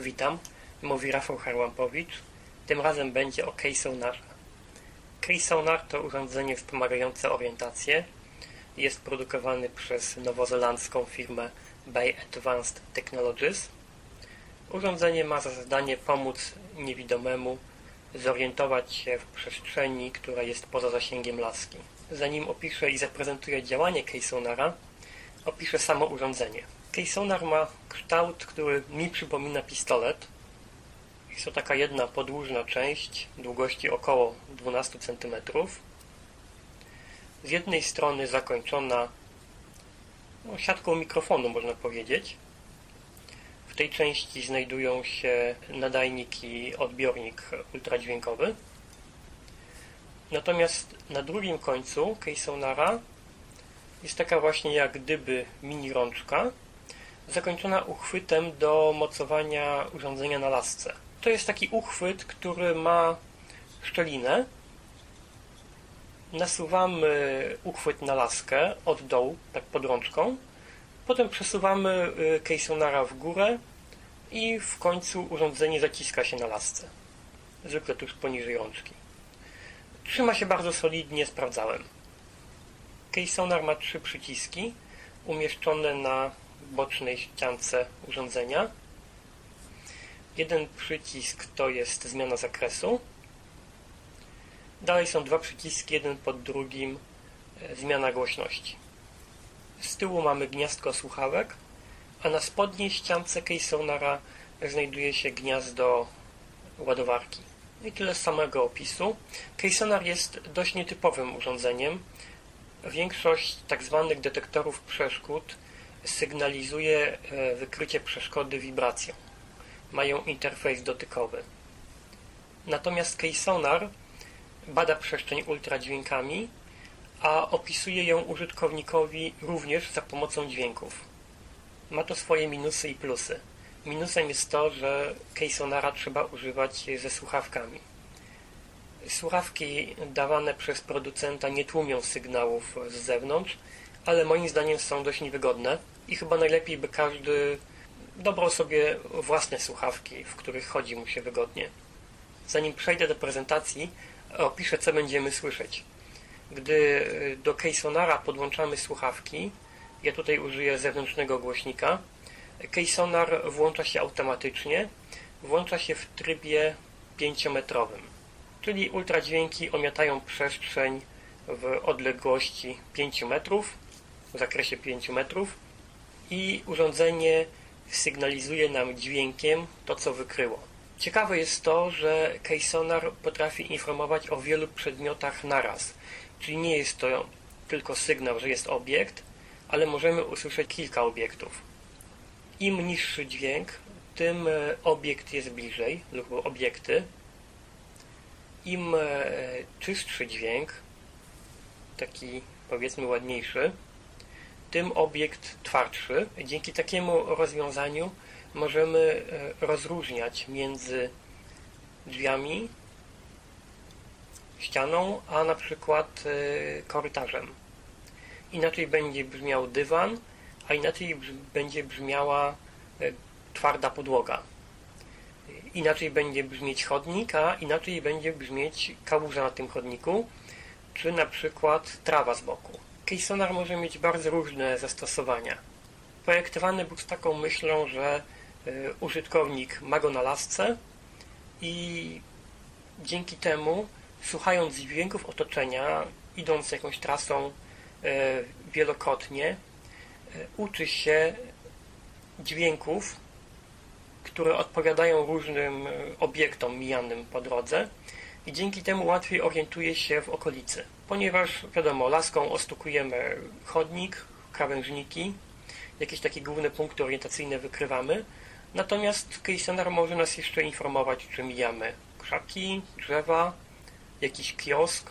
Witam, mówi Rafał Harłampowicz. Tym razem będzie o K-Sonarze. K-Sonar to urządzenie wspomagające orientację. Jest produkowany przez nowozelandzką firmę Bay Advanced Technologies. Urządzenie ma za zadanie pomóc niewidomemu zorientować się w przestrzeni, która jest poza zasięgiem laski. Zanim opiszę i zaprezentuję działanie K-Sonara, opiszę samo urządzenie. K-Sonar ma kształt, który mi przypomina pistolet. Jest to taka jedna podłużna część długości około 12 cm. Z jednej strony zakończona no, siatką mikrofonu, można powiedzieć. W tej części znajdują się nadajnik i odbiornik ultradźwiękowy. Natomiast na drugim końcu K-Sonara jest taka właśnie jak gdyby mini rączka, zakończona uchwytem do mocowania urządzenia na lasce. To jest taki uchwyt, który ma szczelinę. Nasuwamy uchwyt na laskę od dołu, tak pod rączką. Potem przesuwamy Keysonara w górę i w końcu urządzenie zaciska się na lasce. Zwykle tuż poniżej rączki. Trzyma się bardzo solidnie, sprawdzałem. Keysonar ma trzy przyciski umieszczone na bocznej ściance urządzenia. Jeden przycisk to jest zmiana zakresu. Dalej są dwa przyciski, jeden pod drugim, e, zmiana głośności. Z tyłu mamy gniazdko słuchawek, a na spodniej ściance Keysonara znajduje się gniazdo ładowarki. I tyle z samego opisu. Keysonar jest dość nietypowym urządzeniem. Większość. Tak detektorów przeszkód sygnalizuje e, wykrycie przeszkody wibracją. Mają interfejs dotykowy. Natomiast Keysonar bada przestrzeń ultradźwiękami, a opisuje ją użytkownikowi również za pomocą dźwięków. Ma to swoje minusy i plusy. Minusem jest to, że Keysonara trzeba używać ze słuchawkami. Słuchawki dawane przez producenta nie tłumią sygnałów z zewnątrz, ale moim zdaniem są dość niewygodne i chyba najlepiej by każdy dobrał sobie własne słuchawki, w których chodzi mu się wygodnie. Zanim przejdę do prezentacji, opiszę co będziemy słyszeć. Gdy do Keysonara podłączamy słuchawki, ja tutaj użyję zewnętrznego głośnika, Keysonar włącza się automatycznie, włącza się w trybie 5-metrowym, czyli ultradźwięki omiatają przestrzeń w odległości 5 metrów, w zakresie 5 metrów i urządzenie sygnalizuje nam dźwiękiem to, co wykryło. Ciekawe jest to, że Keysonar potrafi informować o wielu przedmiotach naraz, czyli nie jest to tylko sygnał, że jest obiekt, ale możemy usłyszeć kilka obiektów. Im niższy dźwięk, tym e, obiekt jest bliżej, lub obiekty. Im e, czystszy dźwięk, taki powiedzmy ładniejszy, tym obiekt twardszy. Dzięki takiemu rozwiązaniu możemy e, rozróżniać między drzwiami, ścianą, a na przykład korytarzem. Inaczej będzie brzmiał dywan, a inaczej będzie brzmiała e, twarda podłoga. Inaczej będzie brzmieć chodnik, a inaczej będzie brzmieć kałuża na tym chodniku, czy na przykład trawa z boku. Keysonar może mieć bardzo różne zastosowania. Projektowany był z taką myślą, że e, użytkownik ma go na lasce i dzięki temu, słuchając dźwięków otoczenia, idąc jakąś trasą e, wielokrotnie, uczy się dźwięków, które odpowiadają różnym e, obiektom mijanym po drodze i dzięki temu łatwiej orientuje się w okolicy. Ponieważ, wiadomo, laską ostukujemy chodnik, krawężniki, jakieś takie główne punkty orientacyjne wykrywamy, natomiast Keysonar może nas jeszcze informować, czy mijamy krzaki, drzewa, jakiś kiosk,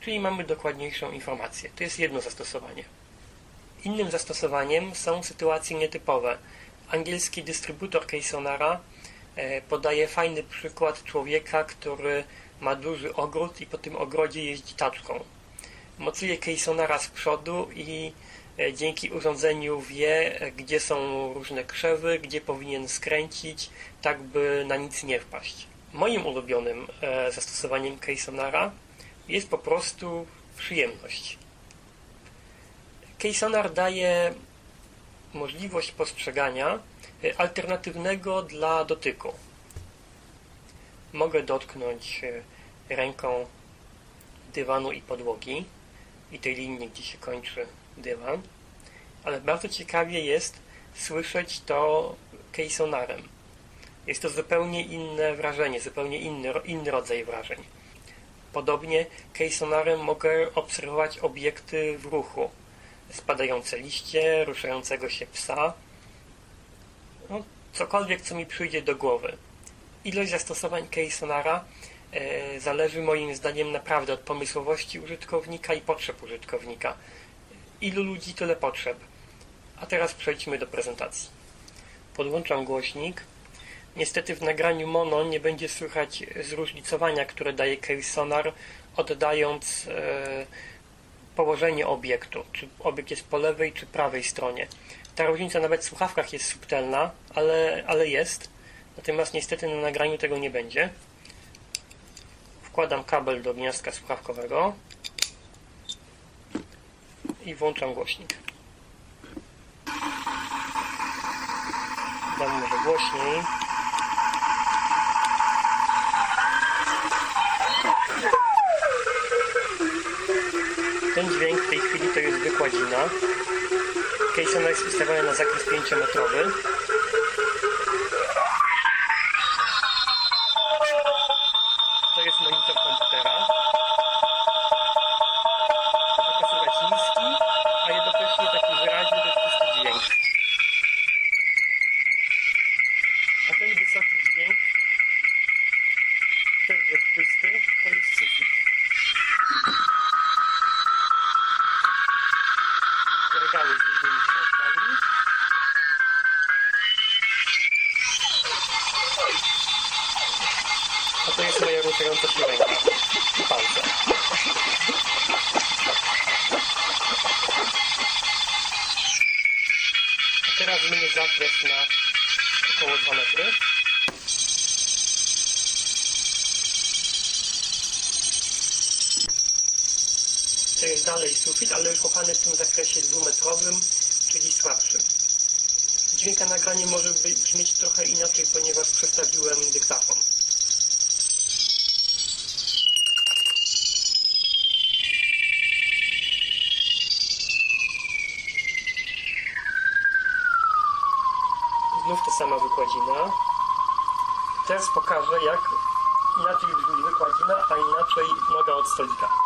czyli mamy dokładniejszą informację. To jest jedno zastosowanie. Innym zastosowaniem są sytuacje nietypowe. Angielski dystrybutor Keysonara e, podaje fajny przykład człowieka, który ma duży ogród i po tym ogrodzie jeździ taczką. Mocuje Keysonara z przodu i e, dzięki urządzeniu wie, e, gdzie są różne krzewy, gdzie powinien skręcić, tak by na nic nie wpaść. Moim ulubionym e, zastosowaniem Keysonara jest po prostu przyjemność. Keysonar daje możliwość postrzegania alternatywnego dla dotyku. Mogę dotknąć ręką dywanu i podłogi i tej linii, gdzie się kończy dywan, ale bardzo ciekawie jest słyszeć to kejsonarem. Jest to zupełnie inne wrażenie, zupełnie inny, inny rodzaj wrażeń. Podobnie kejsonarem mogę obserwować obiekty w ruchu. Spadające liście, ruszającego się psa, no, cokolwiek, co mi przyjdzie do głowy. Ilość zastosowań kejsonara E, zależy moim zdaniem naprawdę od pomysłowości użytkownika i potrzeb użytkownika. Ilu ludzi, tyle potrzeb. A teraz przejdźmy do prezentacji. Podłączam głośnik. Niestety w nagraniu mono nie będzie słychać zróżnicowania, które daje Case Sonar, oddając e, położenie obiektu, czy obiekt jest po lewej czy prawej stronie. Ta różnica nawet w słuchawkach jest subtelna, ale, ale jest. Natomiast niestety na nagraniu tego nie będzie. Wkładam kabel do gniazdka słuchawkowego i włączam głośnik. Dam może głośniej. Ten dźwięk w tej chwili to jest wykładzina. Case jest ustawiony na zakres A ten wysoki dźwięk, wtedy czysty, to jest sufit. Regały z różnymi środkami. A to jest moja ruszająca się ręka. to jest dalej sufit, ale kopany w tym zakresie dwumetrowym, czyli słabszym. Dźwięk na nagranie może brzmieć trochę inaczej, ponieważ przestawiłem dyktafon. Znów ta sama wykładzina. Teraz pokażę, jak inaczej brzmi wykładzina, a inaczej noga od stolika.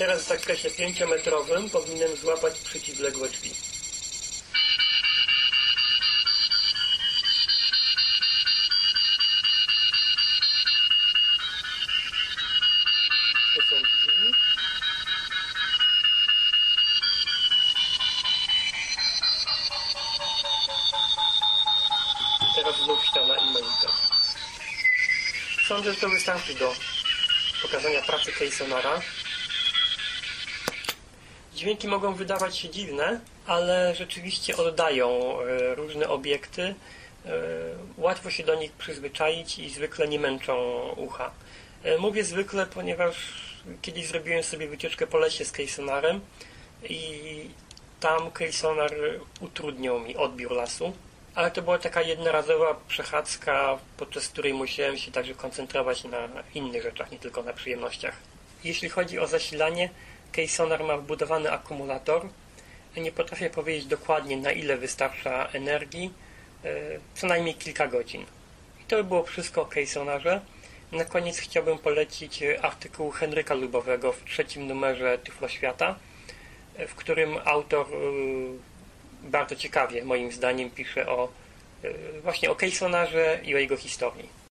w zakresie 5-metrowym powinienem złapać przeciwległe drzwi. To są drzwi. Teraz znów ściana i monitor. Sądzę, że to wystarczy do pokazania pracy Kejsonara. Dźwięki mogą wydawać się dziwne, ale rzeczywiście oddają e, różne obiekty. E, łatwo się do nich przyzwyczaić i zwykle nie męczą ucha. E, mówię zwykle, ponieważ kiedyś zrobiłem sobie wycieczkę po lesie z Kejsonarem i tam Kejsonar utrudniał mi odbiór lasu, ale to była taka jednorazowa przechadzka, podczas której musiałem się także koncentrować na innych rzeczach, nie tylko na przyjemnościach. Jeśli chodzi o zasilanie, Keysonar ma wbudowany akumulator. Nie potrafię powiedzieć dokładnie na ile wystarcza energii, e, co najmniej kilka godzin. I to by było wszystko o Keysonarze. Na koniec chciałbym polecić artykuł Henryka Lubowego w trzecim numerze Tyfloświata, w którym autor bardzo ciekawie, moim zdaniem, pisze o właśnie o i o jego historii.